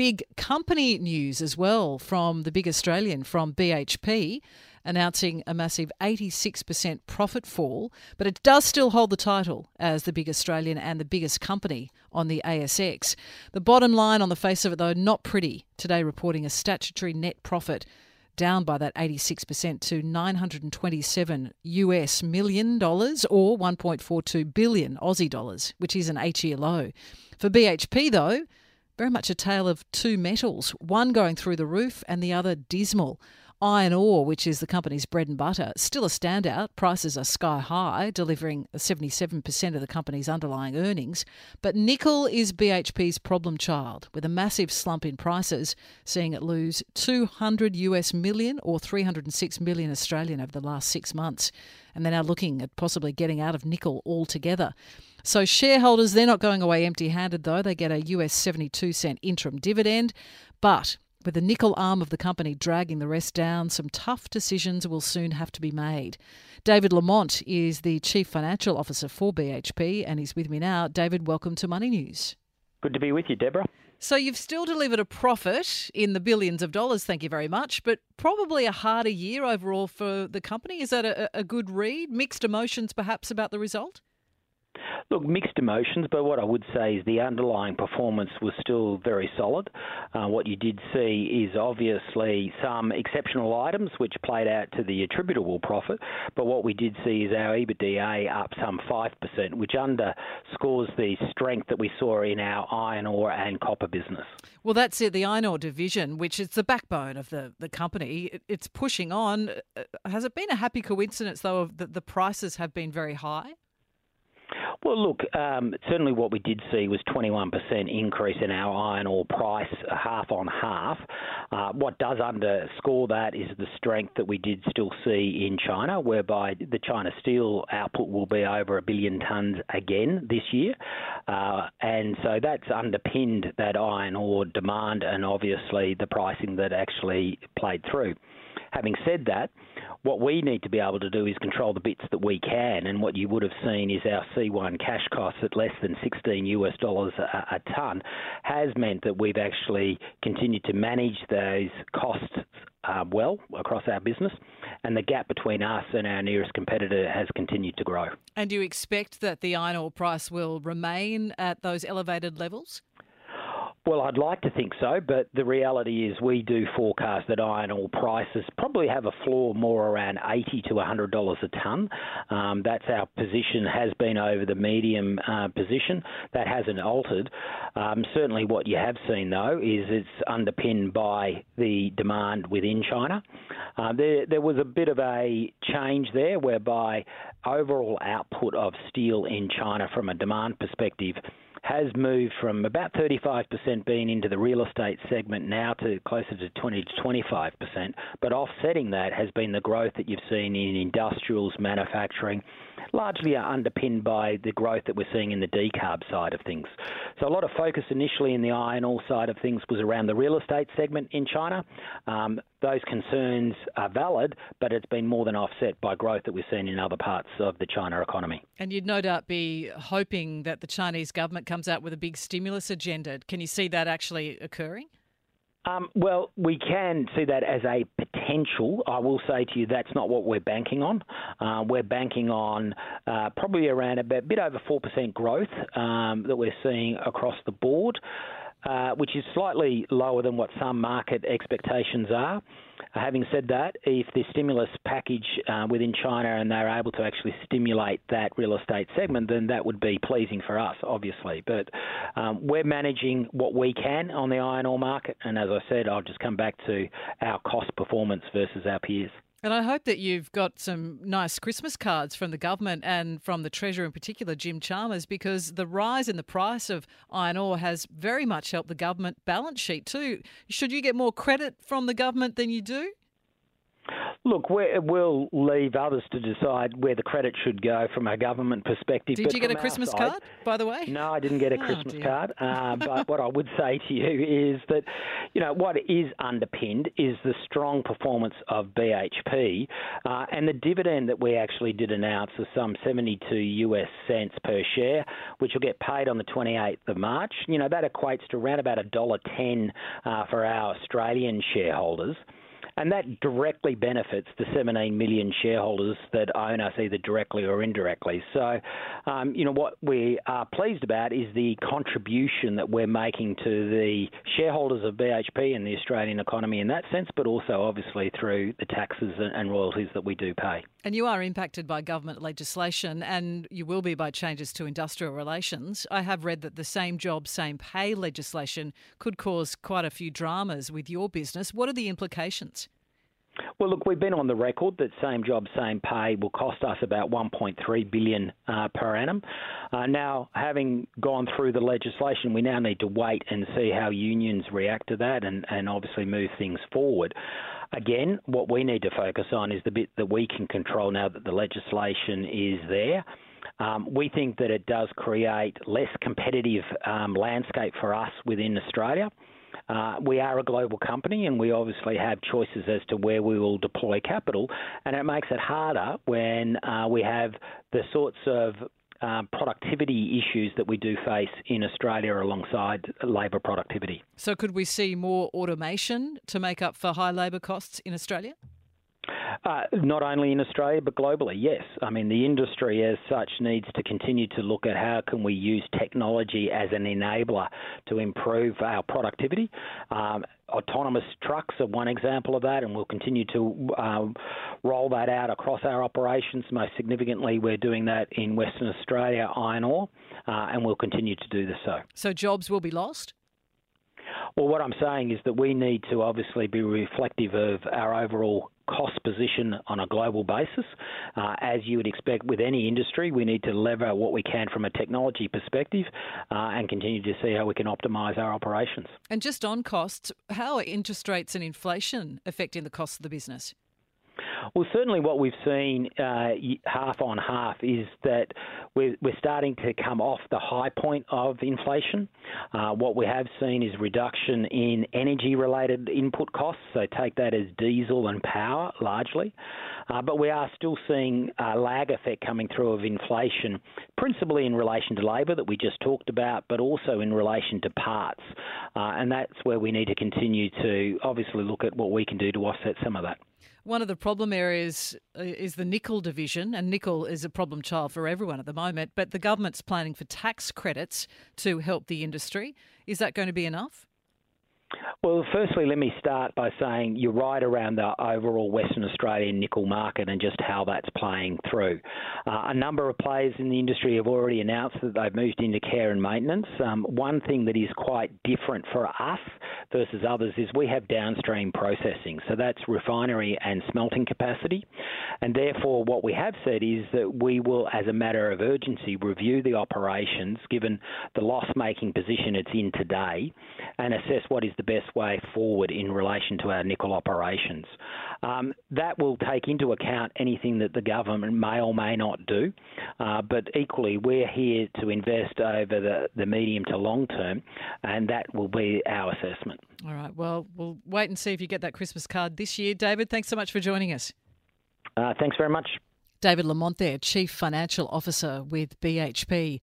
Big company news as well from the big Australian, from BHP, announcing a massive 86% profit fall, but it does still hold the title as the big Australian and the biggest company on the ASX. The bottom line on the face of it, though, not pretty. Today, reporting a statutory net profit down by that 86% to 927 US million dollars or 1.42 billion Aussie dollars, which is an eight year low. For BHP, though, very much a tale of two metals, one going through the roof and the other dismal. Iron ore, which is the company's bread and butter, still a standout. Prices are sky high, delivering 77% of the company's underlying earnings. But nickel is BHP's problem child, with a massive slump in prices, seeing it lose 200 US million or 306 million Australian over the last six months. And they're now looking at possibly getting out of nickel altogether. So shareholders, they're not going away empty handed though. They get a US 72 cent interim dividend. But with the nickel arm of the company dragging the rest down, some tough decisions will soon have to be made. David Lamont is the Chief Financial Officer for BHP and he's with me now. David, welcome to Money News. Good to be with you, Deborah. So you've still delivered a profit in the billions of dollars, thank you very much, but probably a harder year overall for the company. Is that a, a good read? Mixed emotions perhaps about the result? Look, mixed emotions, but what I would say is the underlying performance was still very solid. Uh, what you did see is obviously some exceptional items which played out to the attributable profit, but what we did see is our EBITDA up some 5%, which underscores the strength that we saw in our iron ore and copper business. Well, that's it, the iron ore division, which is the backbone of the, the company. It's pushing on. Uh, has it been a happy coincidence, though, that the prices have been very high? Well, look, um, certainly what we did see was 21% increase in our iron ore price, half on half. Uh, what does underscore that is the strength that we did still see in China, whereby the China steel output will be over a billion tonnes again this year. Uh, and so that's underpinned that iron ore demand and obviously the pricing that actually played through. Having said that, what we need to be able to do is control the bits that we can, and what you would have seen is our C1 cash costs at less than 16 US dollars a, a ton has meant that we've actually continued to manage those costs uh, well across our business, and the gap between us and our nearest competitor has continued to grow. And do you expect that the iron ore price will remain at those elevated levels? Well, I'd like to think so, but the reality is we do forecast that iron ore prices probably have a floor more around eighty to hundred dollars a ton. Um, that's our position has been over the medium uh, position. That hasn't altered. Um, certainly, what you have seen though is it's underpinned by the demand within China. Uh, there, there was a bit of a change there, whereby overall output of steel in China, from a demand perspective has moved from about 35% being into the real estate segment now to closer to 20 to 25%. But offsetting that has been the growth that you've seen in industrials, manufacturing, largely underpinned by the growth that we're seeing in the decarb side of things. So a lot of focus initially in the iron ore side of things was around the real estate segment in China. Um, those concerns are valid, but it's been more than offset by growth that we've seen in other parts of the China economy. And you'd no doubt be hoping that the Chinese government comes out with a big stimulus agenda. Can you see that actually occurring? Um, well, we can see that as a potential. I will say to you that's not what we're banking on. Uh, we're banking on uh, probably around a bit, bit over 4% growth um, that we're seeing across the board. Uh, which is slightly lower than what some market expectations are. Having said that, if the stimulus package uh, within China and they're able to actually stimulate that real estate segment, then that would be pleasing for us, obviously. But um, we're managing what we can on the iron ore market, and as I said, I'll just come back to our cost performance versus our peers. And I hope that you've got some nice Christmas cards from the government and from the Treasurer in particular, Jim Chalmers, because the rise in the price of iron ore has very much helped the government balance sheet too. Should you get more credit from the government than you do? Look, we'll leave others to decide where the credit should go from a government perspective. Did you get a Christmas side, card, by the way? No, I didn't get a oh, Christmas dear. card. Uh, but what I would say to you is that, you know, what is underpinned is the strong performance of BHP uh, and the dividend that we actually did announce of some 72 US cents per share, which will get paid on the 28th of March. You know, that equates to around about $1.10 uh, for our Australian shareholders. And that directly benefits the 17 million shareholders that own us either directly or indirectly. So, um, you know, what we are pleased about is the contribution that we're making to the shareholders of BHP and the Australian economy in that sense, but also obviously through the taxes and royalties that we do pay. And you are impacted by government legislation, and you will be by changes to industrial relations. I have read that the same job, same pay legislation could cause quite a few dramas with your business. What are the implications? Well, look, we've been on the record that same job, same pay will cost us about 1.3 billion uh, per annum. Uh, now, having gone through the legislation, we now need to wait and see how unions react to that, and, and obviously move things forward. Again, what we need to focus on is the bit that we can control now that the legislation is there. Um, we think that it does create less competitive um, landscape for us within Australia. Uh, we are a global company and we obviously have choices as to where we will deploy capital, and it makes it harder when uh, we have the sorts of um, productivity issues that we do face in Australia alongside labour productivity. So, could we see more automation to make up for high labour costs in Australia? Uh, not only in Australia but globally, yes. I mean, the industry as such needs to continue to look at how can we use technology as an enabler to improve our productivity. Um, autonomous trucks are one example of that, and we'll continue to um, roll that out across our operations. Most significantly, we're doing that in Western Australia, iron ore, uh, and we'll continue to do this so. So jobs will be lost? Well, what I'm saying is that we need to obviously be reflective of our overall cost position on a global basis. Uh, as you would expect with any industry, we need to lever what we can from a technology perspective uh, and continue to see how we can optimise our operations. And just on costs, how are interest rates and inflation affecting the cost of the business? Well, certainly what we've seen uh, half on half is that we're, we're starting to come off the high point of inflation. Uh, what we have seen is reduction in energy related input costs, so take that as diesel and power largely. Uh, but we are still seeing a lag effect coming through of inflation, principally in relation to labour that we just talked about, but also in relation to parts. Uh, and that's where we need to continue to obviously look at what we can do to offset some of that. One of the problem areas uh, is the nickel division, and nickel is a problem child for everyone at the moment. But the government's planning for tax credits to help the industry. Is that going to be enough? Well, firstly, let me start by saying you're right around the overall Western Australian nickel market and just how that's playing through. Uh, a number of players in the industry have already announced that they've moved into care and maintenance. Um, one thing that is quite different for us versus others is we have downstream processing, so that's refinery and smelting capacity. And therefore, what we have said is that we will, as a matter of urgency, review the operations given the loss making position it's in today and assess what is the best way forward in relation to our nickel operations. Um, that will take into account anything that the government may or may not do, uh, but equally, we're here to invest over the, the medium to long term, and that will be our assessment. All right, well, we'll wait and see if you get that Christmas card this year. David, thanks so much for joining us. Uh, thanks very much. David Lamont there, Chief Financial Officer with BHP.